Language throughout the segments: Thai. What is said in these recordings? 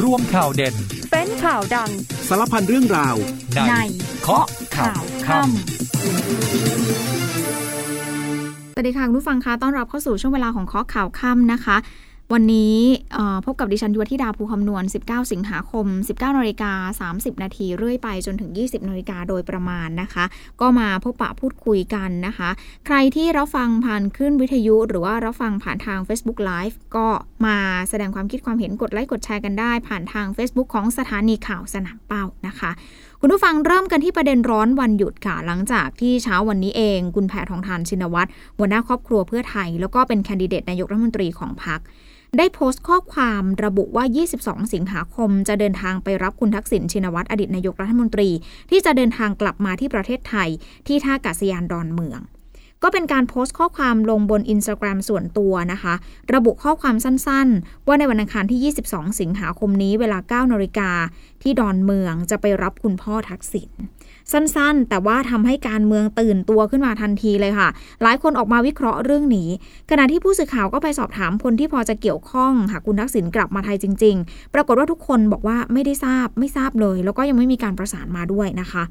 รวมข่าวเด่น เป็นข่าวดัง สารพันเรื่องราว ในในเคาะข่าวค่สวัสดีค่ะคุณผู้ฟังคะต้อนรับเข้าสู่ช่วงเวลาของเคาะข่าวค่ำนะคะ วันนี้พบกับดิฉันยุวธิดาภูคำนวณ 19 สิงหาคม 19นาฬิกา30 นาทีเรื่อยไปจนถึง 20นาฬิกาโดยประมาณนะคะ ก็มาพบปะพูดคุยกันนะคะ ใครที่รับฟังผ่านคลื่นวิทยุ หรือว่ารับฟังผ่านทาง Facebook Live ก็มาแสดงความคิดความเห็นกดไลค์กดแชร์กันได้ ผ่านทาง Facebook ของสถานีข่าวสนามเป้านะคะคุณผู้ฟังเริ่มกันที่ประเด็นร้อนวันหยุดค่ะ หลังจากที่เช้าวันนี้เอง คุณแพทองทานชินวัตรหัวหน้าครอบครัวเพื่อไทย แล้วก็เป็นแคนดิเดตนายกรัฐมนตรีของพรรค ได้โพสต์ข้อความระบุว่า 22 สิงหาคม จะเดินทางไปรับคุณทักษิณชินวัตรอดีตนายกรัฐมนตรี ที่จะเดินทางกลับมาที่ประเทศไทย ที่ท่าอากาศยานดอนเมือง ก็เป็นการโพสต์ข้อความลงบนอินสตาแกรมส่วนตัวนะคะ ระบุข้อความสั้นๆ ว่าในวันอังคารที่ 22 สิงหาคมนี้เวลา9นาฬิกาที่ดอนเมืองจะไปรับคุณพ่อทักษิณสั้นๆ แต่ว่าทำให้การเมืองตื่นตัวขึ้นมาทันทีเลยค่ะ หลายคนออกมาวิเคราะห์เรื่องนี้ ขณะที่ผู้สื่อข่าวก็ไปสอบถามคนที่พอจะเกี่ยวข้องหากคุณทักษิณกลับมาไทยจริง ๆ ปรากฏว่าทุกคนบอกว่าไม่ได้ทราบไม่ทราบเลย แล้วก็ยังไม่มีการประสานมาด้วยนะคะ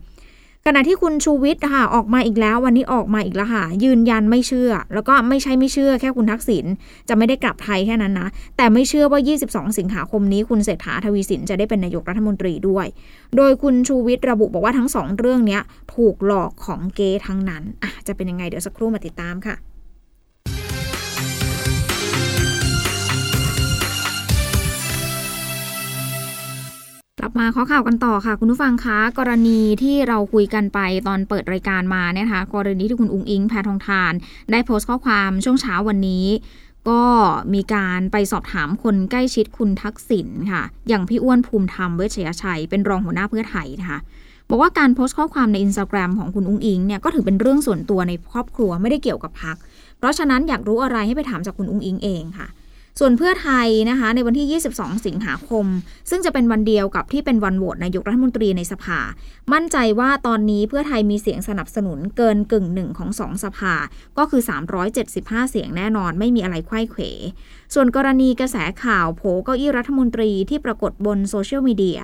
ขณะที่คุณชูวิทย์ค่ะออกมาอีกแล้ว วันนี้ออกมาอีกแล้วค่ะ ยืนยันไม่เชื่อ แล้วก็ไม่ใช่ไม่เชื่อแค่คุณทักษิณจะไม่ได้กลับไทยแค่นั้นนะ แต่ไม่เชื่อว่า 22 สิงหาคมนี้คุณเศรษฐาทวีสินจะได้เป็นนายกรัฐมนตรีด้วย โดยคุณชูวิทย์ระบุบอกว่าทั้งสองเรื่องนี้ถูกหลอกของเกย์ทั้งนั้นอะจะเป็นยังไงเดี๋ยวสักครู่มาติดตามค่ะ กลับมาข้อข่าวกันต่อค่ะ คุณผู้ฟังคะกรณีที่เราคุยกันไปตอนเปิดรายการมาเนี่ยนะคะกรณีที่คุณอุงอิงแพทองทาน ได้โพสต์ข้อความช่วงเช้าวันนี้ ก็มีการไปสอบถามคนใกล้ชิดคุณทักษิณค่ะ อย่างพี่อ้วนภูมิธรรมเวชยชัย เป็นรองหัวหน้าเพื่อไทยนะคะบอกว่าการโพสต์ข้อความในอินสตาแกรมของคุณอุ้งอิงเนี่ยก็ถือเป็นเรื่องส่วนตัวในครอบครัวไม่ได้เกี่ยวกับพัก เพราะฉะนั้นอยากรู้อะไรให้ไปถามจากคุณอุ้งอิงเองค่ะ ส่วนเพื่อไทยนะคะในวันที่ 22 สิงหาคม ซึ่งจะเป็นวันเดียวกับที่เป็นวันโหวตนายกรัฐมนตรีในสภา มั่นใจว่าตอนนี้เพื่อไทยมีเสียงสนับสนุนเกินกึ่งหนึ่งของสองสภา ก็คือ 375 เสียงแน่นอนไม่มีอะไรไขว้เขว ส่วนกรณีกระแสข่าวโผเก้าอี้รัฐมนตรีที่ปรากฏบนโซเชียลมีเดีย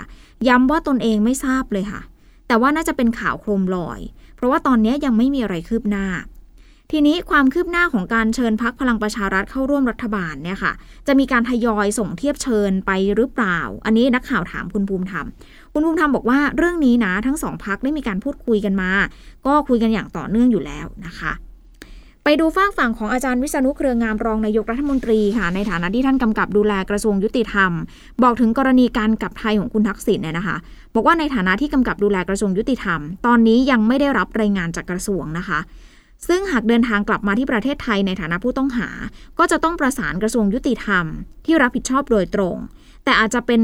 ย้ำว่าตนเองไม่ทราบเลยค่ะ แต่ว่าน่าจะเป็นข่าวโครมลอย เพราะว่าตอนนี้ยังไม่มีอะไรคืบหน้า ทีนี้ความคืบหน้าของการเชิญพักพลังประชารัฐเข้าร่วมรัฐบาลเนี่ยค่ะ จะมีการทยอยส่งเทียบเชิญไปหรือเปล่า อันนี้นักข่าวถามคุณภูมิธรรม คุณภูมิธรรมบอกว่าเรื่องนี้นะทั้งสองพักได้มีการพูดคุยกันมา ก็คุยกันอย่างต่อเนื่องอยู่แล้วนะคะ ไปดูฝากฝั่งของอาจารย์วิษณุเครืองามรองนายกรัฐมนตรีค่ะ ในฐานะที่ท่านกำกับดูแลกระทรวงยุติธรรม บอกถึงกรณีการกลับไทยของคุณทักษิณเนี่ยนะคะ บอกว่าในฐานะที่กำกับดูแลกระทรวงยุติธรรม ตอนนี้ยังไม่ได้รับรายงานจากกระทรวงนะคะ ซึ่งหากเดินทางกลับมาที่ประเทศไทยในฐานะผู้ต้องหา ก็จะต้องประสานกระทรวงยุติธรรม ที่รับผิดชอบโดยตรง แต่อาจจะเป็น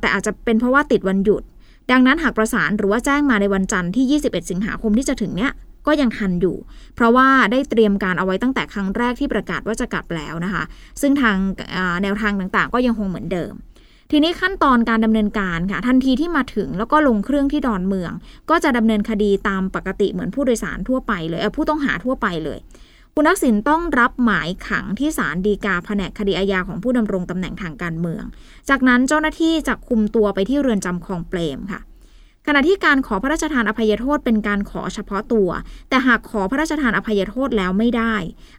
แต่อาจจะเป็นเพราะว่าติดวันหยุด ดังนั้นหากประสานหรือว่าแจ้งมาในวันจันทร์ที่ 21 สิงหาคมที่จะถึงเนี้ยก็ยังทันอยู่ เพราะว่าได้เตรียมการเอาไว้ตั้งแต่ครั้งแรกที่ประกาศว่าจะกลับแล้วนะคะ ซึ่งทางแนวทางต่างๆ ก็ยังคงเหมือนเดิม ทีนี้ขั้นตอนการดำเนินการค่ะ ทันทีที่มาถึงแล้วก็ลงเครื่องที่ดอนเมือง ก็จะดำเนินคดีตามปกติเหมือนผู้โดยสารทั่วไปเลยเผู้ต้องหาทั่วไปเลย คุณทักษิณต้องรับหมายขังที่ศาลฎีกาแผนกคดีอาญาของผู้ดำรงตำแหน่งทางการเมือง จากนั้นเจ้าหน้าที่จะคุมตัวไปที่เรือนจำคลองเปรมค่ะ ขณะที่การขอพระราชทานอภัยโทษเป็นการขอเฉพาะตัว แต่หากขอพระราชทานอภัยโทษแล้วไม่ได้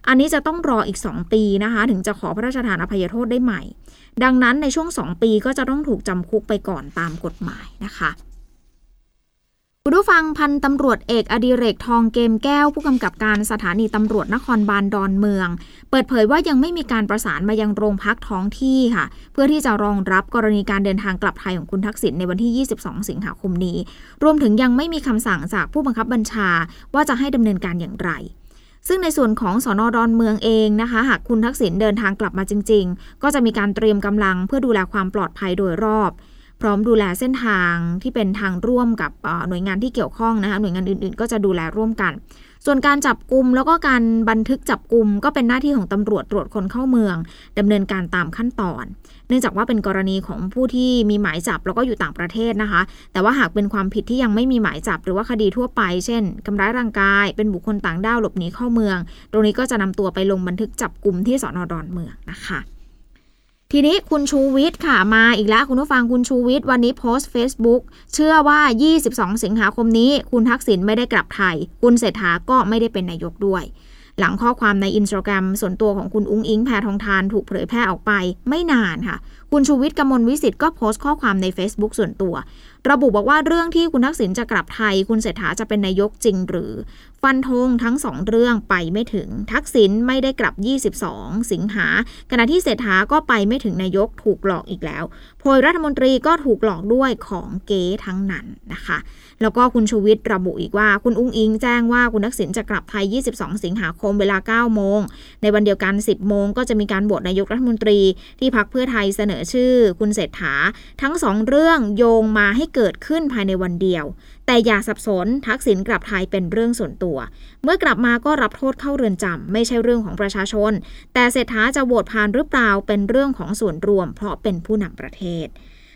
อันนี้จะต้องรออีก 2 ปีนะคะ ถึงจะขอพระราชทานอภัยโทษได้ใหม่ ดังนั้นในช่วง 2 ปีก็จะต้องถูกจำคุกไปก่อนตามกฎหมายนะคะ คุณผู้ฟังพันตำรวจเอกอดิเรกทองเกมแก้ว ผู้กำกับการสถานีตำรวจนครบาลดอนเมือง เปิดเผยว่ายังไม่มีการประสานมายังโรงพักท้องที่ค่ะ เพื่อที่จะรองรับกรณีการเดินทางกลับไทยของคุณทักษิณในวันที่ 22 สิงหาคมนี้ รวมถึงยังไม่มีคำสั่งจากผู้บังคับบัญชา ว่าจะให้ดำเนินการอย่างไรซึ่งในส่วนของสอนอดอนเมืองเองนะคะ หากคุณทักษิณเดินทางกลับมาจริง ๆ ก็จะมีการเตรียมกำลังเพื่อดูแลความปลอดภัยโดยรอบ พร้อมดูแลเส้นทางที่เป็นทางร่วมกับหน่วยงานที่เกี่ยวข้องนะคะหน่วยงานอื่นๆ ก็จะดูแลร่วมกัน ส่วนการจับกลุ่มแล้วก็การบันทึกจับกลุ่มก็เป็นหน้าที่ของตำรวจตรวจคนเข้าเมืองดำเนินการตามขั้นตอน เนื่องจากว่าเป็นกรณีของผู้ที่มีหมายจับแล้วก็อยู่ต่างประเทศนะคะ แต่ว่าหากเป็นความผิดที่ยังไม่มีหมายจับหรือว่าคดีทั่วไป เช่นทำร้ายร่างกาย เป็นบุคคลต่างด้าวหลบหนีเข้าเมือง ตรงนี้ก็จะนำตัวไปลงบันทึกจับกลุ่มที่สอนอดอนเมืองนะคะ ทีนี้คุณชูวิทย์ค่ะมาอีกแล้วคุณผู้ฟังคุณชูวิทย์วันนี้โพสต์ Facebook เชื่อว่า 22 สิงหาคมนี้ คุณทักษิณไม่ได้กลับไทย คุณเศรษฐาก็ไม่ได้เป็นนายกด้วย หลังข้อความในอินสตาแกรมส่วนตัวของคุณอุ้งอิงแพทองทานถูกเผยแพร่ออกไปไม่นานค่ะ คุณชูวิทย์กมลวิสิทธ์ก็โพสต์ข้อความใน Facebook ส่วนตัว ระบุบอกว่าเรื่องที่คุณทักษิณจะกลับไทย คุณเศรษฐาจะเป็นนายกจริงหรือ ฟันธงทั้งสองเรื่องไปไม่ถึง ทักษิณไม่ได้กลับ 22 สิงหาขณะที่เศรษฐาก็ไปไม่ถึงนายกถูกหลอกอีกแล้วโพยรัฐมนตรีก็ถูกหลอกด้วยของเก๊ทั้งนั้นนะคะ แล้วก็คุณชูวิทย์ระบุอีกว่า คุณอุ้งอิงแจ้งว่าคุณทักษิณจะกลับไทย 22 สิงหาคมเวลา 9 โมง ในวันเดียวกัน 10 โมงก็จะมีการโหวตนายกรัฐมนตรี ที่พักเพื่อไทยเสนอชื่อ คุณเศรษฐาทั้งสองเรื่องโยงมาให้เกิดขึ้นภายในวันเดียว แต่อย่าสับสนทักษิณกลับไทยเป็นเรื่องส่วนตัว เมื่อกลับมาก็รับโทษเข้าเรือนจำไม่ใช่เรื่องของประชาชน แต่เศรษฐาจะโหวตผ่านหรือเปล่าเป็นเรื่องของส่วนรวม เพราะเป็นผู้นำประเทศ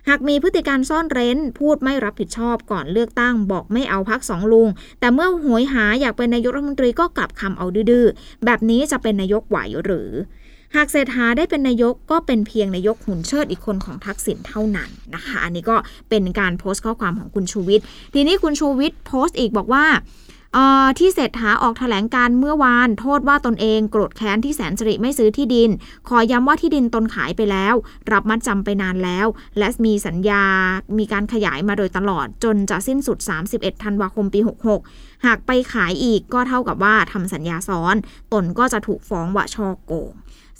หากมีพฤติการซ่อนเร้น พูดไม่รับผิดชอบก่อนเลือกตั้ง บอกไม่เอาพักสองลุง แต่เมื่อหวยหาอยากเป็นนายกรัฐมนตรีก็กลับคำเอาดื้อแบบนี้จะเป็นนายกไหวหรือ หากเศรษฐาได้เป็นนายกก็เป็นเพียงนายกหุ่นเชิดอีกคนของทักษิณเท่านั้นนะคะ อันนี้ก็เป็นการโพสต์ข้อความของคุณชูวิทย์ทีนี้คุณชูวิทย์โพสต์อีกบอกว่าที่เศรษฐาออกถแถลงการเมื่อวาน โทษว่าตนเองโกรธแค้นที่แสนสิริไม่ซื้อที่ดิน ขอย้ำว่าที่ดินตนขายไปแล้ว รับมัดจำไปนานแล้ว และมีสัญญา มีการขยายมาโดยตลอด จนจะสิ้นสุด 31 ธันวาคมปี 66 หากไปขายอีกก็เท่ากับว่าทำสัญญาซ้อน ตนก็จะถูกฟ้องว่าช่อโกง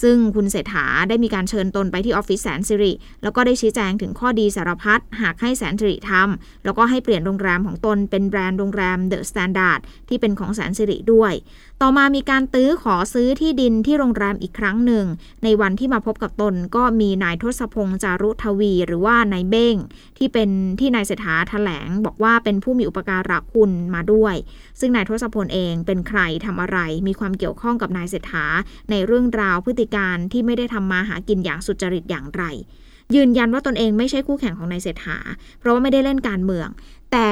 ซึ่งคุณเศรษฐาได้มีการเชิญตนไปที่ออฟฟิศแสนสิริ แล้วก็ได้ชี้แจงถึงข้อดีสารพัดหากให้แสนสิริทำแล้วก็ให้เปลี่ยนโรงแรมของตนเป็นแบรนด์โรงแรม The Standard ที่เป็นของแสนสิริด้วยต่อมามีการตื้อขอซื้อที่ดินที่โรงแรมอีกครั้งหนึ่ง ในวันที่มาพบกับตนก็มีนายทศพงษ์จารุทวี หรือว่านายเบ้ง ที่เป็นที่นายเศรษฐาแถลง บอกว่าเป็นผู้มีอุปการะคุณมาด้วย ซึ่งนายทศพงษ์เองเป็นใครทำอะไร มีความเกี่ยวข้องกับนายเศรษฐาในเรื่องราวพฤติการที่ไม่ได้ทำมาหากินอย่างสุจริตอย่างไร ยืนยันว่าตนเองไม่ใช่คู่แข่งของนายเศรษฐา เพราะว่าไม่ได้เล่นการเมือง แต่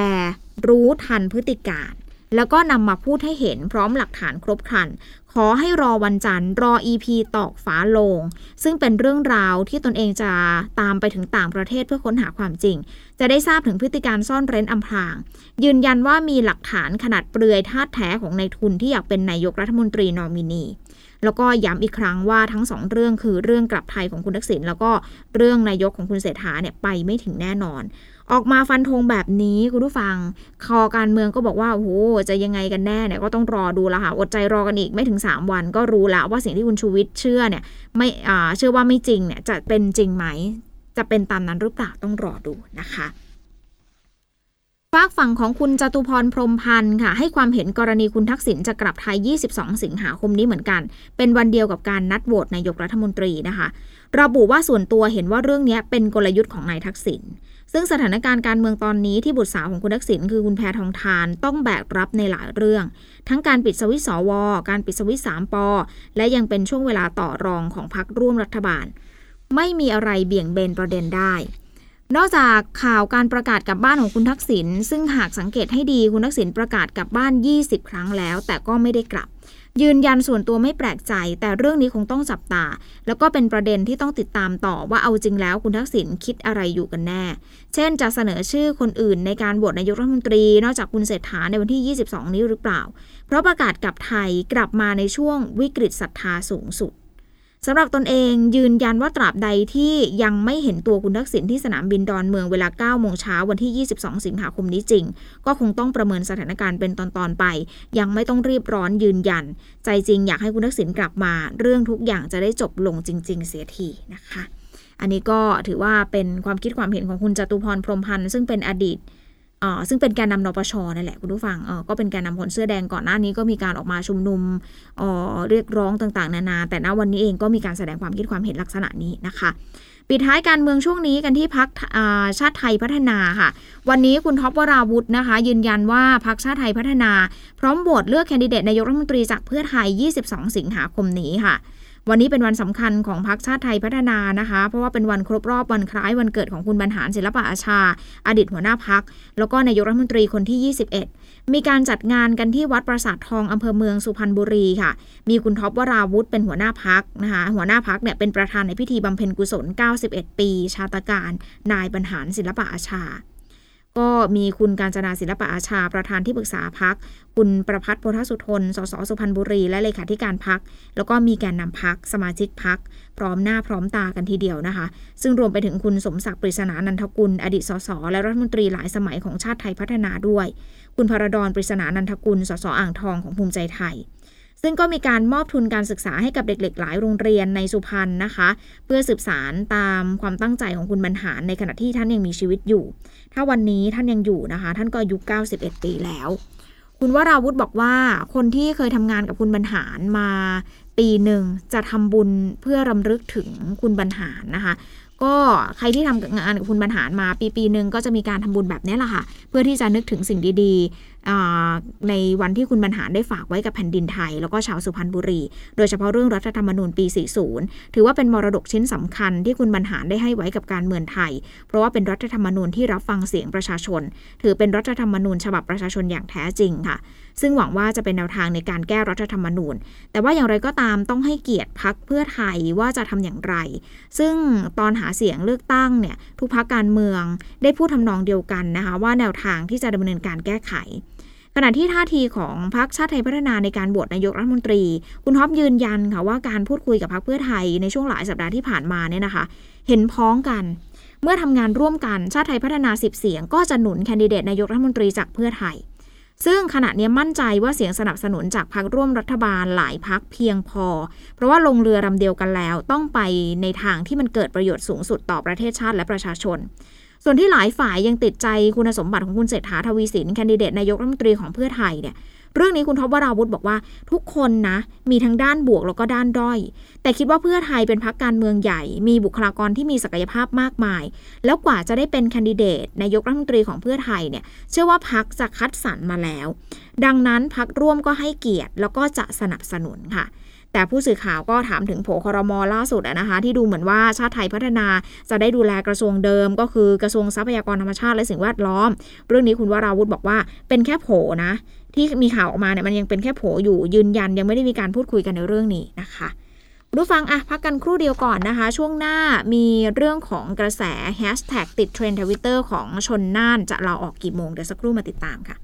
รู้ทันพฤติการ แล้วก็นำมาพูดให้เห็นพร้อมหลักฐานครบครัน ขอให้รอวันจันทร์รอ EP ตอกฝาโลง ซึ่งเป็นเรื่องราวที่ตนเองจะตามไปถึงต่างประเทศเพื่อค้นหาความจริง จะได้ทราบถึงพฤติการซ่อนเร้นอำพราง ยืนยันว่ามีหลักฐานขนาดเปลือยท่าแท้ของนายทุนที่อยากเป็นนายกรัฐมนตรีนอมินีแล้วก็ย้ำอีกครั้งว่าทั้งสองเรื่องคือเรื่องกลับไทยของคุณทักษิณแล้วก็เรื่องนายกของคุณเศรษฐาเนี่ยไปไม่ถึงแน่นอน ออกมาฟันธงแบบนี้คุณผู้ฟัง คอการเมืองก็บอกว่าโอ้โหจะยังไงกันแน่เนี่ยก็ต้องรอดูละค่ะอดใจรอกันอีกไม่ถึง 3 วัน ก็รู้แล้วว่าสิ่งที่คุณชูวิทย์เชื่อเนี่ยไม่เชื่อว่าไม่จริงเนี่ยจะเป็นจริงไหม จะเป็นตามนั้นหรือเปล่าต้องรอดูนะคะฝากฝั่งของคุณจตุพรพรมพันธ์ค่ะ ให้ความเห็นกรณีคุณทักษิณจะกลับไทย 22 สิงหาคมนี้เหมือนกัน เป็นวันเดียวกับการนัดโหวตนายกรัฐมนตรีนะคะ ระบุว่าส่วนตัวเห็นว่าเรื่องนี้เป็นกลยุทธ์ของนายทักษิณ ซึ่งสถานการณ์การเมืองตอนนี้ที่บุตรสาวของคุณทักษิณคือคุณแพทองทานต้องแบกรับในหลายเรื่อง ทั้งการปิดสวิตสวการปิดสวิตสามปอและยังเป็นช่วงเวลาต่อรองของพรรคร่วมรัฐบาล ไม่มีอะไรเบี่ยงเบนประเด็นได้ นอกจากข่าวการประกาศกลับบ้านของคุณทักษิณซึ่งหากสังเกตให้ดีคุณทักษิณประกาศกลับบ้าน 20 ครั้งแล้ว แต่ก็ไม่ได้กลับ ยืนยันส่วนตัวไม่แปลกใจ แต่เรื่องนี้คงต้องจับตา แล้วก็เป็นประเด็นที่ต้องติดตามต่อว่าเอาจริงแล้วคุณทักษิณคิดอะไรอยู่กันแน่ เช่นจะเสนอชื่อคนอื่นในการโหวตนายกรัฐมนตรี นอกจากคุณเศรษฐาในวันที่ 22 นี้หรือเปล่า เพราะประกาศกลับไทยกลับมาในช่วงวิกฤตศรัทธาสูงสุด สำหรับตนเองยืนยันว่าตราบใดที่ยังไม่เห็นตัวคุณทักษิณที่สนามบินดอนเมืองเวลา9โมงเช้าวันที่ 22 สิงหาคมนี้จริง ก็คงต้องประเมินสถานการณ์เป็นตอนๆไป ยังไม่ต้องรีบร้อนยืนยัน ใจจริงอยากให้คุณทักษิณกลับมา เรื่องทุกอย่างจะได้จบลงจริง ๆ เสียทีนะคะ อันนี้ก็ถือว่าเป็นความคิดความเห็นของคุณจตุพรพรมพันธ์ซึ่งเป็นอดีต ซึ่งเป็นแกนนำนปชนั่นแหละคุณผู้ฟังก็เป็นแกนนำคนเสื้อแดงก่อนหน้านี้ก็มีการออกมาชุมนุมเรียกร้องต่างๆ นานา แต่ณวันนี้เองก็มีการแสดงความคิดความเห็นลักษณะนี้นะคะปิดท้ายการเมืองช่วงนี้กันที่พักชาติไทยพัฒนาค่ะ วันนี้คุณท็อปวราวุฒนะคะ ยืนยันว่าพักชาติไทยพัฒนา พร้อมโหวตเลือกแคนดิเดตนายกรัฐมนตรีจากเพื่อไทย 22 สิงหาคมนี้ค่ะ วันนี้เป็นวันสำคัญของพรรคชาติไทยพัฒนานะคะ เพราะว่าเป็นวันครบรอบวันคล้ายวันเกิดของคุณบรรหารศิลปะอาชา อดีตหัวหน้าพัก แล้วก็นายกรัฐมนตรีคนที่ 21 มีการจัดงานกันที่วัดปราสาททองอำเภอเมืองสุพรรณบุรีค่ะ มีคุณท็อปวราวุธเป็นหัวหน้าพักนะคะ หัวหน้าพักเนี่ยเป็นประธานในพิธีบำเพ็ญกุศล 91 ปี ชาตการ นายบรรหารศิลปะอาชา ก็มีคุณการจนาศิลปะอาชา ประธานที่ปรึกษาพัก คุณประพัฒน์โพธสุทน สสสุพรรณบุรี และเลขาธิการพัก แล้วก็มีแกนนำพัก สมาชิกพัก พร้อมหน้าพร้อมตากันทีเดียวนะคะ ซึ่งรวมไปถึงคุณสมศักดิ์ปริศนานันทกุล อดีตสสและรัฐมนตรีหลายสมัยของชาติไทยพัฒนาด้วย คุณพรดรปริศนานันทกุล สสอ่างทองของภูมิใจไทย ซึ่งก็มีการมอบทุนการศึกษาให้กับเด็กๆ หลายโรงเรียนในสุพรรณนะคะ เพื่อสืบสารตามความตั้งใจของคุณบรรหารในขณะที่ท่านยังมีชีวิตอยู่ ถ้าวันนี้ท่านยังอยู่นะคะ ท่านก็อายุ 91 ปีแล้ว คุณวราวุธบอกว่าคนที่เคยทำงานกับคุณบรรหารมาปีหนึ่งจะทำบุญเพื่อรำลึกถึงคุณบรรหารนะคะ ก็ใครที่ทำงานกับคุณบรรหารมาปีปีหนึ่งก็จะมีการทำบุญแบบนี้แหละค่ะ เพื่อที่จะนึกถึงสิ่งดีๆ ในวันที่คุณบรรหารได้ฝากไว้กับแผ่นดินไทย แล้วก็ชาวสุพรรณบุรี โดยเฉพาะเรื่องรัฐธรรมนูญปี 40 ถือว่าเป็นมรดกชิ้นสำคัญที่คุณบรรหารได้ให้ไว้กับการเมืองไทย เพราะว่าเป็นรัฐธรรมนูญที่รับฟังเสียงประชาชน ถือเป็นรัฐธรรมนูญฉบับประชาชนอย่างแท้จริงค่ะ ซึ่งหวังว่าจะเป็นแนวทางในการแก้รัฐธรรมนูญ แต่ว่าอย่างไรก็ตามต้องให้เกียรติพักเพื่อไทยว่าจะทำอย่างไร ซึ่งตอนหาเสียงเลือกตั้งเนี่ยทุกพักการเมืองได้พูดทำนองเดียวกันนะคะว่าแนวทางที่จะดำเนินการแก้ไขขณะที่ท่าทีของพรรคชาติไทยพัฒนาในการบวชนายกรัฐมนตรี คุณท็อปยืนยันค่ะว่าการพูดคุยกับพรรคเพื่อไทยในช่วงหลายสัปดาห์ที่ผ่านมาเนี่ยนะคะ เห็นพ้องกัน เมื่อทำงานร่วมกันชาติไทยพัฒนาสิบเสียง ก็จะหนุนแคนดิเดตนายกรัฐมนตรีจากเพื่อไทย ซึ่งขณะนี้มั่นใจว่าเสียงสนับสนุนจากพรรคร่วมรัฐบาลหลายพรรคเพียงพอ เพราะว่าลงเรือลำเดียวกันแล้วต้องไปในทางที่มันเกิดประโยชน์สูงสุดต่อประเทศชาติและประชาชน ส่วนที่หลายฝ่ายยังติดใจคุณสมบัติของคุณเศรษฐาทวีสินแคนดิเดตนายกรัฐมนตรีของเพื่อไทยเนี่ย เรื่องนี้คุณท็อปวราวุธบอกว่า ทุกคนนะ มีทั้งด้านบวกแล้วก็ด้านด้อย แต่คิดว่าเพื่อไทยเป็นพรรคการเมืองใหญ่ มีบุคลากรที่มีศักยภาพมากมาย แล้วกว่าจะได้เป็นแคนดิเดตนายกรัฐมนตรีของเพื่อไทยเนี่ยเชื่อว่าพรรคจะคัดสรรมาแล้ว ดังนั้นพรรคร่วมก็ให้เกียรติแล้วก็จะสนับสนุนค่ะ แต่ผู้สื่อข่าวก็ถามถึงโผครมอล่าสุดนะคะที่ดูเหมือนว่าชาติไทยพัฒนาจะได้ดูแลกระทรวงเดิม ก็คือกระทรวงทรัพยากรธรรมชาติและสิ่งแวดล้อม เรื่องนี้คุณวราวุธบอกว่าเป็นแค่โผนะ ที่มีข่าวออกมาเนี่ยมันยังเป็นแค่โผอยู่ยืนยันยังไม่ได้มีการพูดคุยกันในเรื่องนี้นะคะผู้ฟังคะพักกันครู่เดียวก่อนนะคะ ช่วงหน้ามีเรื่องของกระแสแฮชแท็กติดเทรนด์ทวิตเตอร์ของชลน่านจะลาออกกี่โมง เดี๋ยวสักครู่มาติดตามค่ะ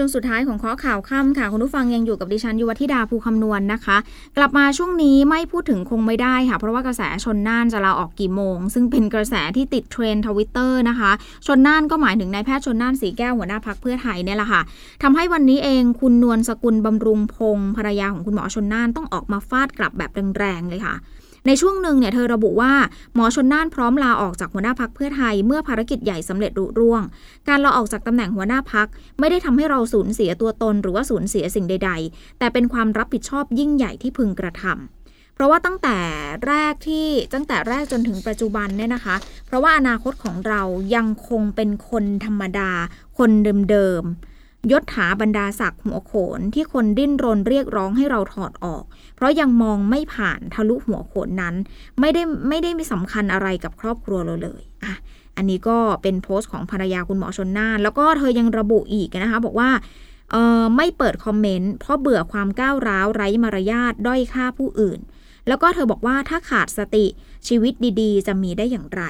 ช่วงสุดท้ายของเคาะข่าวค่ำค่ะ คุณผู้ฟังยังอยู่กับดิฉันยุวธิดาภูคำนวณนนะคะ กลับมาช่วงนี้ไม่พูดถึงคงไม่ได้ค่ะ เพราะว่ากระแสชลน่านจะลาออกกี่โมง ซึ่งเป็นกระแสที่ติดเทรนด์ทวิตเตอร์นะคะ ชลน่านก็หมายถึงนายแพทย์ชลน่านศรีแก้วหัวหน้าพรรคเพื่อไทยเนี่ยแหละค่ะทำให้วันนี้เองคุณนวลสกุลบำรุงพงศ์ภรรยาของคุณหมอชลน่านต้องออกมาฟาดกลับแบบแรงๆเลยค่ะ ในช่วงหนึ่งเนี่ยเธอระบุว่าหมอชลน่านพร้อมลาออกจากหัวหน้าพรรคเพื่อไทยเมื่อภารกิจใหญ่สำเร็จลุล่วง การลาออกจากตำแหน่งหัวหน้าพักไม่ได้ทำให้เราสูญเสียตัวตนหรือว่าสูญเสียสิ่งใด ๆ แต่เป็นความรับผิดชอบยิ่งใหญ่ที่พึงกระทำเพราะว่าตั้งแต่แรกที่ตั้งแต่แรกจนถึงปัจจุบันเนี่ยนะคะ เพราะว่าอนาคตของเรายังคงเป็นคนธรรมดา คนเดิมๆ ยศถาบรรดาศักดิ์หัวโขนที่คนดิ้นรนเรียกร้องให้เราถอดออก เพราะยังมองไม่ผ่านทะลุหัวโขนนั้น ไม่ได้ไม่ได้มีสำคัญอะไรกับครอบครัวเราเลยอะอันนี้ก็เป็นโพสต์ของภรรยาคุณหมอชนน่าน แล้วก็เธอยังระบุอีกนะคะบอกว่าเออไม่เปิดคอมเมนต์เพราะเบื่อความก้าวร้าวไร้มารยาทด้อยค่าผู้อื่น แล้วก็เธอบอกว่าถ้าขาดสติชีวิตดีๆ จะมีได้อย่างไร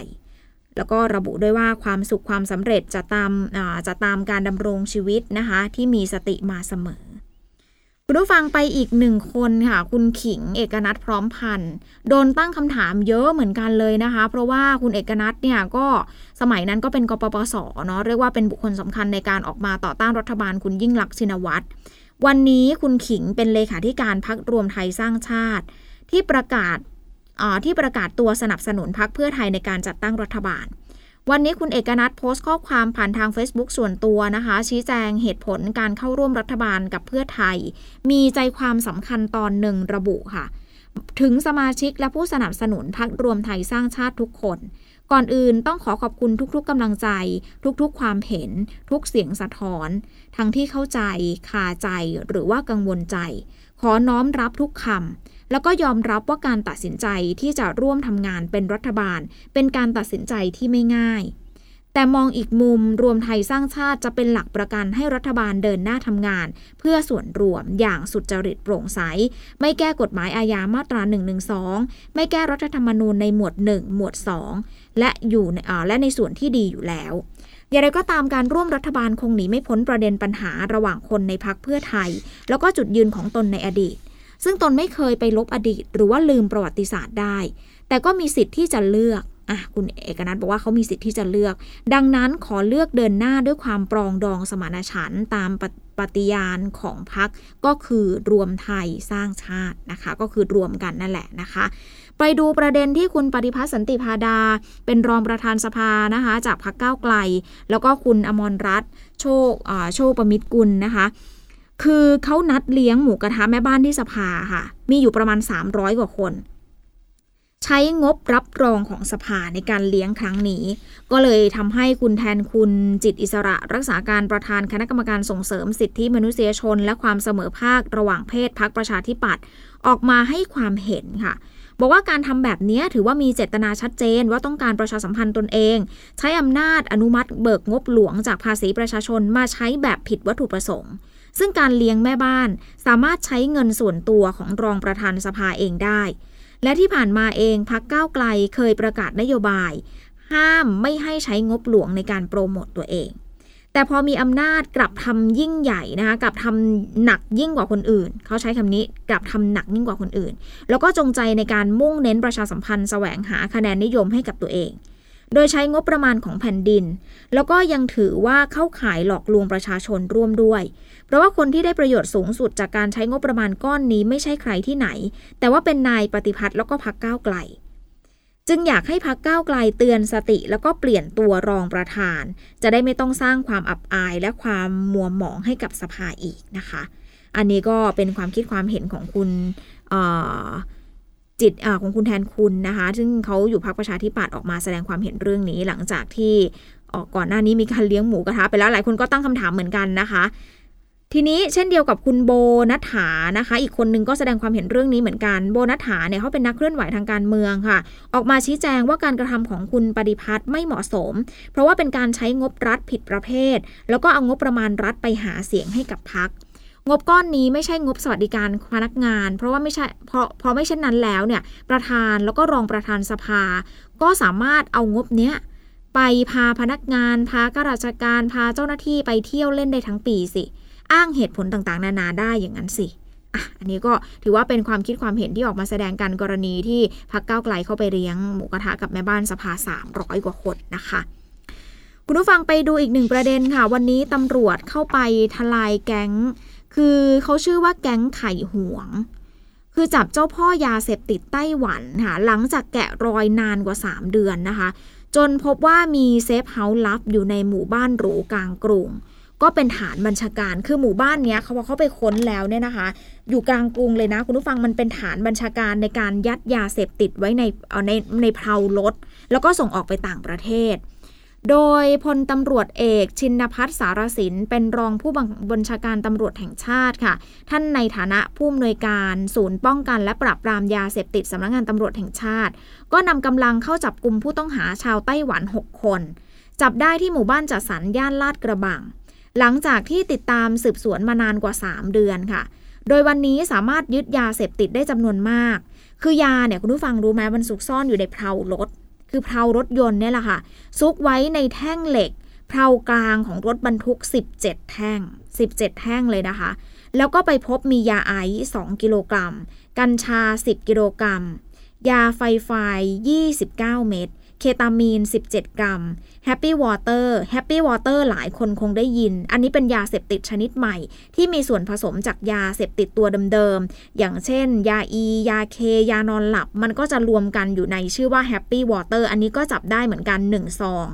แล้วก็ระบุด้วยว่าความสุขความสำเร็จจะตามจะตามการดำรงชีวิตนะคะที่มีสติมาเสมอ คุณผู้ฟังไปอีกหนึ่งคนค่ะ คุณขิงเอกนัทพร้อมพันธ์โดนตั้งคำถามเยอะเหมือนกันเลยนะคะ เพราะว่าคุณเอกนัทเนี่ยก็สมัยนั้นก็เป็นกปปสเนาะเรียกว่าเป็นบุคคลสำคัญในการออกมาต่อต้านรัฐบาลคุณยิ่งลักษณ์ชินวัตรวันนี้คุณขิงเป็นเลขาธิการพักรวมไทยสร้างชาติ ที่ประกาศ ที่ประกาศตัวสนับสนุนพักเพื่อไทยในการจัดตั้งรัฐบาล วันนี้คุณเอกนัทโพสต์ข้อความผ่านทาง Facebook ส่วนตัวนะคะ ชี้แจงเหตุผลการเข้าร่วมรัฐบาลกับเพื่อไทย มีใจความสำคัญตอนหนึ่งระบุค่ะ ถึงสมาชิกและผู้สนับสนุนพักรวมไทยสร้างชาติทุกคนก่อนอื่นต้องขอขอบคุณทุกๆกำลังใจ ทุกๆ ความเห็น ทุกเสียงสะท้อน ทั้งที่เข้าใจ คาใจหรือว่ากังวลใจ ขอน้อมรับทุกคำ แล้วก็ยอมรับว่าการตัดสินใจที่จะร่วมทำงานเป็นรัฐบาล เป็นการตัดสินใจที่ไม่ง่าย แต่มองอีกมุมรวมไทยสร้างชาติจะเป็นหลักประกันให้รัฐบาลเดินหน้าทำงาน เพื่อส่วนรวมอย่างสุจริตโปร่งใส ไม่แก้กฎหมายอาญามาตรา112ไม่แก้รัฐธรรมนูญในหมวด 1 หมวด 2 และอยู่ในและในส่วนที่ดีอยู่แล้วอย่างไรก็ตามการร่วมรัฐบาลคงหนีไม่พ้นประเด็นปัญหาระหว่างคนในพักเพื่อไทย แล้วก็จุดยืนของตนในอดีต ซึ่งตนไม่เคยไปลบอดีต หรือว่าลืมประวัติศาสตร์ได้ แต่ก็มีสิทธิ์ที่จะเลือกอะคุณเอกนัทบอกว่าเขามีสิทธิ์ที่จะเลือก ดังนั้นขอเลือกเดินหน้าด้วยความปรองดองสมานฉันท์ตามปฏิญาณของพักก็คือรวมไทยสร้างชาตินะคะ ก็คือรวมกันนั่นแหละนะคะ ไปดูประเด็นที่คุณปฏิพัฒน์สันติพาดา เป็นรองประธานสภานะคะ จากพักก้าวไกล แล้วก็คุณอมรรัตน์โชคโชคประมิตรกุลนะคะ คือเขานัดเลี้ยงหมูกระทะแม่บ้านที่สภาค่ะ มีอยู่ประมาณ 300 กว่าคน ใช้งบรับรองของสภาในการเลี้ยงครั้งนี้ ก็เลยทำให้คุณแทนคุณจิตอิสระ รักษาการประธานคณะกรรมการส่งเสริมสิทธิมนุษยชน และความเสมอภาคระหว่างเพศพักประชาธิปัตย์ออกมาให้ความเห็นค่ะบอกว่าการทำแบบนี้ถือว่ามีเจตนาชัดเจนว่าต้องการประชาสัมพันธ์ตนเอง ใช้อำนาจอนุมัติเบิกงบหลวงจากภาษีประชาชนมาใช้แบบผิดวัตถุประสงค์ ซึ่งการเลี้ยงแม่บ้านสามารถใช้เงินส่วนตัวของรองประธานสภาเองได้ และที่ผ่านมาเองพักก้าวไกลเคยประกาศนโยบาย ห้ามไม่ให้ใช้งบหลวงในการโปรโมตตัวเอง แต่พอมีอำนาจกลับทำยิ่งใหญ่นะคะกลับทำหนักยิ่งกว่าคนอื่น เขาใช้คำนี้กลับทำหนักยิ่งกว่าคนอื่น แล้วก็จงใจในการมุ่งเน้นประชาสัมพันธ์แสวงหาคะแนนนิยมให้กับตัวเอง โดยใช้งบประมาณของแผ่นดิน แล้วก็ยังถือว่าเข้าขายหลอกลวงประชาชนร่วมด้วย เพราะว่าคนที่ได้ประโยชน์สูงสุดจากการใช้งบประมาณก้อนนี้ไม่ใช่ใครที่ไหน แต่ว่าเป็นนายปฏิพัฒน์แล้วก็พักก้าวไกลจึงอยากให้พักก้าวไกลเตือนสติแล้วก็เปลี่ยนตัวรองประธาน จะได้ไม่ต้องสร้างความอับอายและความมัวหมองให้กับสภาอีกนะคะ อันนี้ก็เป็นความคิดความเห็นของคุณ จิตอของคุณแทนคุณนะคะ ซึ่งเขาอยู่พักประชาธิปัตย์ออกมาแสดงความเห็นเรื่องนี้หลังจากที่ออกก่อนหน้านี้มีการเลี้ยงหมูกระทะไปแล้วหลายคนก็ตั้งคำถามเหมือนกันนะคะ ทีนี้เช่นเดียวกับคุณโบนัฐานะคะ อีกคนนึงก็แสดงความเห็นเรื่องนี้เหมือนกันโบนัฐาเนี่ยเขาเป็นนักเคลื่อนไหวทางการเมืองค่ะ ออกมาชี้แจงว่าการกระทำของคุณปฏิพัฒน์ไม่เหมาะสม เพราะว่าเป็นการใช้งบรัฐผิดประเภท แล้วก็เอางบประมาณรัฐไปหาเสียงให้กับพัก งบก้อนนี้ไม่ใช่งบสวัสดิการพนักงาน เพราะว่าไม่ใช่เพราะเพราะไม่เช่นนั้นแล้วเนี่ยประธานแล้วก็รองประธานสภา ก็สามารถเอางบเนี้ยไปพาพนักงาน พาข้าราชการพาเจ้าหน้าที่ไปเที่ยวเล่นได้ทั้งปีสิ อ้างเหตุผลต่างๆ นานาได้อย่างนั้นสิอะอันนี้ก็ถือว่าเป็นความคิดความเห็นที่ออกมาแสดงกันกรณีที่พักเก้าไกลเข้าไปเลี้ยงหมูกระทะกับแม่บ้านสภา 300 กว่าคนนะคะคุณผู้ฟังไปดูอีกหนึ่งประเด็นค่ะ วันนี้ตำรวจเข้าไปทลายแก๊ง คือเขาชื่อว่าแก๊งไข่หวง คือจับเจ้าพ่อยาเสพติดไต้หวันค่ะหลังจากแกะรอยนานกว่า 3 เดือนนะคะ จนพบว่ามี safe house ลับอยู่ในหมู่บ้านหรูกลางกรุงก็เป็นฐานบัญชาการ คือหมู่บ้านเนี้ยเขาบอเขาไปค้นแล้วเนี่ยนะคะ อยู่กลางกรุงเลยนะ คุณผู้ฟังมันเป็นฐานบัญชาการในการยัดยาเสพติดไว้ในในในเพลารถ แล้วก็ส่งออกไปต่างประเทศ โดยพลตำรวจเอกชินภัทรสารสิน เป็นรองผู้บัญชาการตำรวจแห่งชาติค่ะ ท่านในฐานะผู้อำนวยการศูนย์ป้องกันและปราบปรามยาเสพติดสำนักงงานตำรวจแห่งชาติ ก็นำกำลังเข้าจับกลุ่มผู้ต้องหาชาวไต้หวัน 6 คน จับได้ที่หมู่บ้านจัดสรรย่านลาดกระบัง หลังจากที่ติดตามสืบสวนมานานกว่า 3 เดือนค่ะ โดยวันนี้สามารถยึดยาเสพติดได้จำนวนมาก คือยาเนี่ยคุณผู้ฟังรู้ไหมมันซุกซ่อนอยู่ในเพลารถ คือเพลารถยนต์เนี่ยแหละค่ะ ซุกไว้ในแท่งเหล็ก เพลากลางของรถบรรทุก 17 แท่ง 17 แท่งเลยนะคะ แล้วก็ไปพบมียาไอซ์2กิโลกรัม กัญชา 10 กิโลกรัม ยา Five Five 29 เม็ด เคตามีน 17 กรัม Happy Water Happy Water หลายคนคงได้ยิน อันนี้เป็นยาเสพติดชนิดใหม่ ที่มีส่วนผสมจากยาเสพติดตัวเดิมๆ อย่างเช่น ยาอี ยาเค ยานอนหลับ มันก็จะรวมกันอยู่ในชื่อว่าแฮปปี้วอเตอร์อันนี้ก็จับได้เหมือนกัน 1 ซอง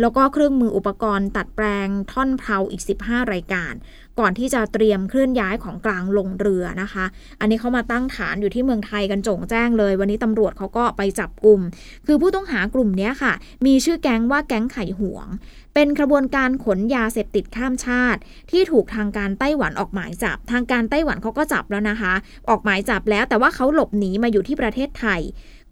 แล้วก็เครื่องมืออุปกรณ์ตัดแปลงท่อนเพลาอีก 15 รายการ ก่อนที่จะเตรียมเคลื่อนย้ายของกลางลงเรือนะคะ อันนี้เขามาตั้งฐานอยู่ที่เมืองไทยกันจ่งแจ้งเลย วันนี้ตำรวจเขาก็ไปจับกลุ่ม คือผู้ต้องหากลุ่มนี้ค่ะ มีชื่อแก๊งว่าแก๊งไข่หวง เป็นกระบวนการขนยาเสพติดข้ามชาติ ที่ถูกทางการไต้หวันออกหมายจับ ทางการไต้หวันเขาก็จับแล้วนะคะ ออกหมายจับแล้วแต่ว่าเขาหลบหนีมาอยู่ที่ประเทศไทย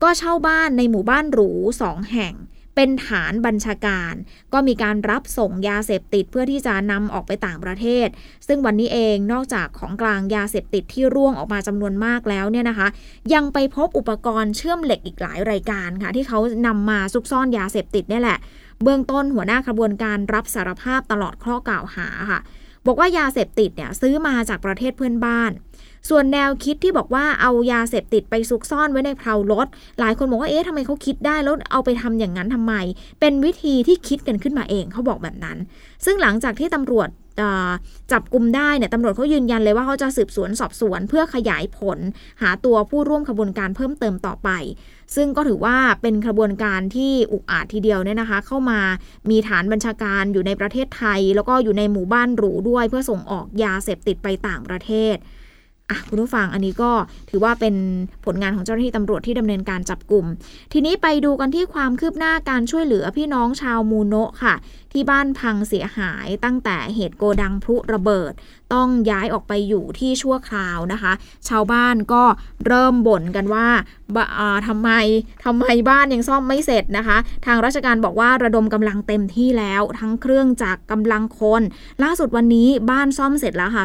ก็เช่าบ้านในหมู่บ้านหรูสองแห่ง เป็นฐานบัญชาการ ก็มีการรับส่งยาเสพติดเพื่อที่จะนำออกไปต่างประเทศ ซึ่งวันนี้เองนอกจากของกลางยาเสพติดที่ร่วงออกมาจำนวนมากแล้วเนี่ยนะคะ ยังไปพบอุปกรณ์เชื่อมเหล็กอีกหลายรายการค่ะ ที่เขานำมาซุกซ่อนยาเสพติดเนี่ยแหละ เบื้องต้นหัวหน้าขบวนการรับสารภาพตลอดข้อกล่าวหาค่ะ บอกว่ายาเสพติดเนี่ยซื้อมาจากประเทศเพื่อนบ้าน ส่วนแนวคิดที่บอกว่าเอายาเสพติดไปซุกซ่อนไว้ในเพลารถ หลายคนบอกว่าเอ๊ะทำไมเขาคิดได้แล้วเอาไปทำอย่างนั้นทำไม เป็นวิธีที่คิดกันขึ้นมาเองเขาบอกแบบนั้น ซึ่งหลังจากที่ตำรวจจับกลุ่มได้เนี่ยตำรวจเขายืนยันเลยว่าเขาจะสืบสวนสอบสวนเพื่อขยายผล หาตัวผู้ร่วมขบวนการเพิ่มเติมต่อไป ซึ่งก็ถือว่าเป็นขบวนการที่อุกอาจทีเดียวเนี่ยนะคะ เข้ามามีฐานบัญชาการอยู่ในประเทศไทย แล้วก็อยู่ในหมู่บ้านหรูด้วยเพื่อส่งออกยาเสพติดไปต่างประเทศ อะคุณผู้ฟังอันนี้ก็ถือว่าเป็นผลงานของเจ้าหน้าที่ตำรวจที่ดำเนินการจับกลุ่ม ทีนี้ไปดูกันที่ความคืบหน้าการช่วยเหลือพี่น้องชาวมูโนะค่ะที่บ้านพังเสียหายตั้งแต่เหตุโกดังพลุระเบิด ต้องย้ายออกไปอยู่ที่ชั่วคราวนะคะ ชาวบ้านก็เริ่มบ่นกันว่าทำไมทำไมบ้านยังซ่อมไม่เสร็จนะคะ ทางราชการบอกว่าระดมกำลังเต็มที่แล้วทั้งเครื่องจักรกำลังคน ล่าสุดวันนี้บ้านซ่อมเสร็จแล้วค่ะ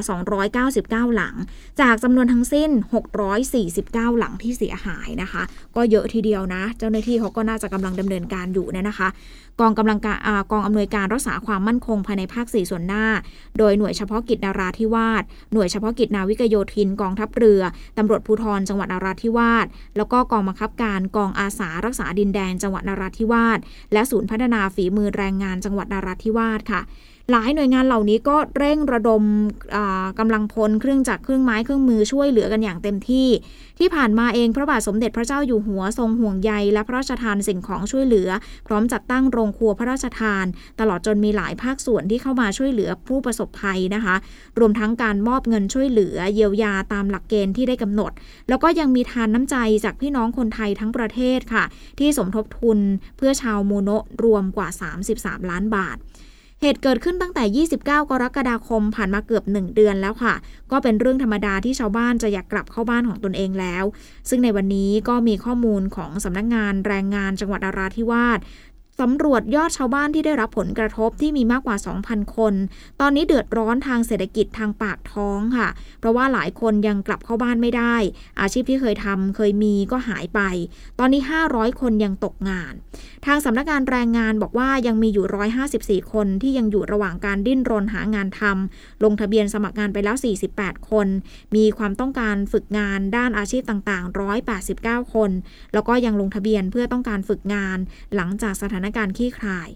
299 หลัง จากจำนวนทั้งสิ้น 649 หลังที่เสียหายนะคะ ก็เยอะทีเดียวนะ เจ้าหน้าที่เขาก็น่าจะกำลังดำเนินการอยู่เนี่ยนะคะ กองกำลังการกองอำนวยการรักษาความมั่นคงภายในภาค 4 ส่วนหน้า โดยหน่วยเฉพาะกิจนาราธิวาส หน่วยเฉพาะกิจนาวิกโยธินกองทัพเรือ ตำรวจภูธรจังหวัดนาราธิวาส แล้วก็กองบังคับการกองอาสารักษาดินแดนจังหวัดนาราธิวาส และศูนย์พัฒนาฝีมือแรงงานจังหวัดนาราธิวาสค่ะ หลายหน่วยงานเหล่านี้ก็เร่งระดมกำลังพลเครื่องจักรเครื่องไม้เครื่องมือช่วยเหลือกันอย่างเต็มที่ ที่ผ่านมาเองพระบาทสมเด็จพระเจ้าอยู่หัวทรงห่วงใย และพระราชทานสิ่งของช่วยเหลือ พร้อมจัดตั้งโรงครัวพระราชทาน ตลอดจนมีหลายภาคส่วนที่เข้ามาช่วยเหลือผู้ประสบภัยนะคะ รวมทั้งการมอบเงินช่วยเหลือ เยียวยาตามหลักเกณฑ์ที่ได้กำหนด แล้วก็ยังมีทานน้ำใจจากพี่น้องคนไทยทั้งประเทศค่ะ ที่สมทบทุนเพื่อชาวโมโนะรวมกว่า 33 ล้านบาท เหตุเกิดขึ้นตั้งแต่ 29 กรกฎาคมผ่านมาเกือบ 1 เดือนแล้วค่ะ ก็เป็นเรื่องธรรมดาที่ชาวบ้านจะอยากกลับเข้าบ้านของตนเองแล้ว ซึ่งในวันนี้ก็มีข้อมูลของสำนักงงานแรงงานจังหวัดนาราธิวาส สำรวจยอดชาวบ้านที่ได้รับผลกระทบที่มีมากกว่า 2,000 คน ตอนนี้เดือดร้อนทางเศรษฐกิจทางปากท้องค่ะ เพราะว่าหลายคนยังกลับเข้าบ้านไม่ได้ อาชีพที่เคยทำเคยมีก็หายไป ตอนนี้ 500 คนยังตกงาน ทางสำนักงานแรงงานบอกว่ายังมีอยู่ 154 คนที่ยังอยู่ระหว่างการดิ้นรนหางานทำลงทะเบียนสมัครงานไปแล้ว 48 คน มีความต้องการฝึกงานด้านอาชีพต่างๆ 189 คน แล้วก็ยังลงทะเบียนเพื่อต้องการฝึกงาน หลังจากสถานานการณ์ขี้คลาย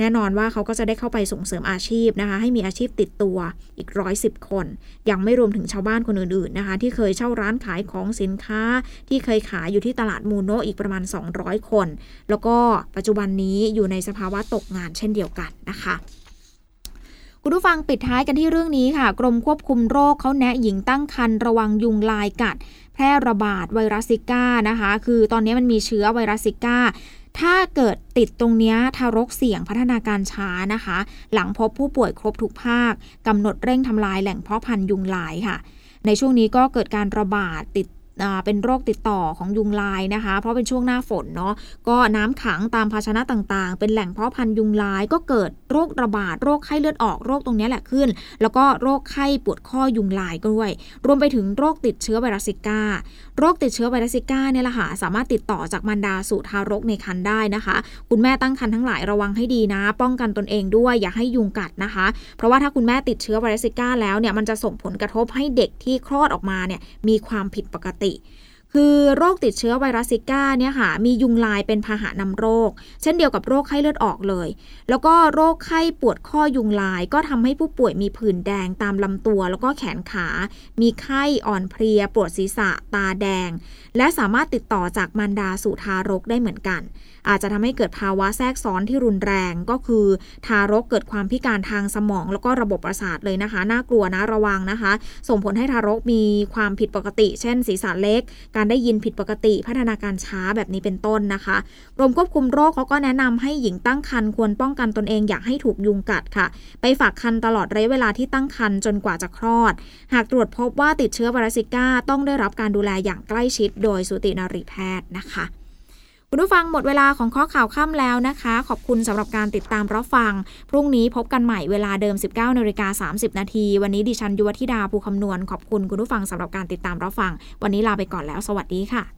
แน่นอนว่าเขาก็จะได้เข้าไปส่งเสริมอาชีพนะคะ ให้มีอาชีพติดตัวอีกร้อยสิบคน ยังไม่รวมถึงชาวบ้านคนอื่นๆนะคะ ที่เคยเช่าร้านขายของสินค้า ที่เคยขายอยู่ที่ตลาดมูโนอีกประมาณ 200 คน แล้วก็ปัจจุบันนี้อยู่ในสภาวะตกงานเช่นเดียวกันนะคะคุณผู้ฟังปิดท้ายกันที่เรื่องนี้ค่ะ กรมควบคุมโรคเขาแนะหญิงตั้งครรภ์ระวังยุงลายกัด แพร่ระบาดไวรัสซิก้านะคะ คือตอนนี้มันมีเชื้อไวรัสซิก้า ถ้าเกิดติดตรงนี้ทารกเสี่ยงพัฒนาการช้านะคะ หลังพบผู้ป่วยครบทุกภาคกำหนดเร่งทำลายแหล่งเพาะพันธุ์ยุงลายค่ะ ในช่วงนี้ก็เกิดการระบาดติด เป็นโรคติดต่อของยุงลายนะคะ เพราะเป็นช่วงหน้าฝนเนาะก็น้ำขังตามภาชนะต่างๆ เป็นแหล่งเพาะพันธุ์ยุงลายก็เกิดโรคระบาดโรคไข้เลือดออกโรคตรงนี้แหละขึ้น แล้วก็โรคไข้ปวดข้อยุงลายก็ด้วย รวมไปถึงโรคติดเชื้อไวรัสซิก้า โรคติดเชื้อไวรัสซิก้าเนี่ยแหละค่ะสามารถติดต่อจากมารดาสู่ทารกในครรภ์ได้นะคะ คุณแม่ตั้งครรภ์ทั้งหลายระวังให้ดีนะ ป้องกันตนเองด้วยอย่าให้ยุงกัดนะคะ เพราะว่าถ้าคุณแม่ติดเชื้อไวรัสซิก้าแล้วเนี่ยมันจะส่งผลกระทบให้เด็กที่คลอดออกมาเนี่ยมีความผิดปกติ คือโรคติดเชื้อไวรัสซิก้าเนี่ยค่ะมียุงลายเป็นพาหะนำโรค เช่นเดียวกับโรคไข้เลือดออกเลย แล้วก็โรคไข้ปวดข้อยุงลาย ก็ทำให้ผู้ป่วยมีผื่นแดงตามลำตัว แล้วก็แขนขา มีไข้อ่อนเพลีย ปวดศีรษะ ตาแดง และสามารถติดต่อจากมารดาสู่ทารกได้เหมือนกัน อาจจะทำให้เกิดภาวะแทรกซ้อนที่รุนแรงก็คือ ทารกเกิดความพิการทางสมอง แล้วก็ระบบประสาทเลยนะคะ น่ากลัวนะระวังนะคะ ส่งผลให้ทารกมีความผิดปกติ เช่น ศีรษะเล็กการได้ยินผิดปกติพัฒนาการช้าแบบนี้เป็นต้นนะคะกรมควบคุมโรคเขาก็แนะนำให้หญิงตั้งครรภ์ควรป้องกันตนเองอย่าให้ถูกยุงกัดค่ะ ไปฝากครรภ์ตลอดระยะเวลาที่ตั้งครรภ์จนกว่าจะคลอด หากตรวจพบว่าติดเชื้อไวรัสซิก้า ต้องได้รับการดูแลอย่างใกล้ชิด โดยสูตินรีแพทย์นะคะ คุณผู้ฟังหมดเวลาของข้อข่าวค่ำแล้วนะคะ ขอบคุณสำหรับการติดตามรับฟัง พรุ่งนี้พบกันใหม่เวลาเดิม 19นาฬิกา30 นาที วันนี้ดิฉันยุวธิดาภูคำนวณ ขอบคุณคุณผู้ฟังสำหรับการติดตามรับฟัง วันนี้ลาไปก่อนแล้ว สวัสดีค่ะ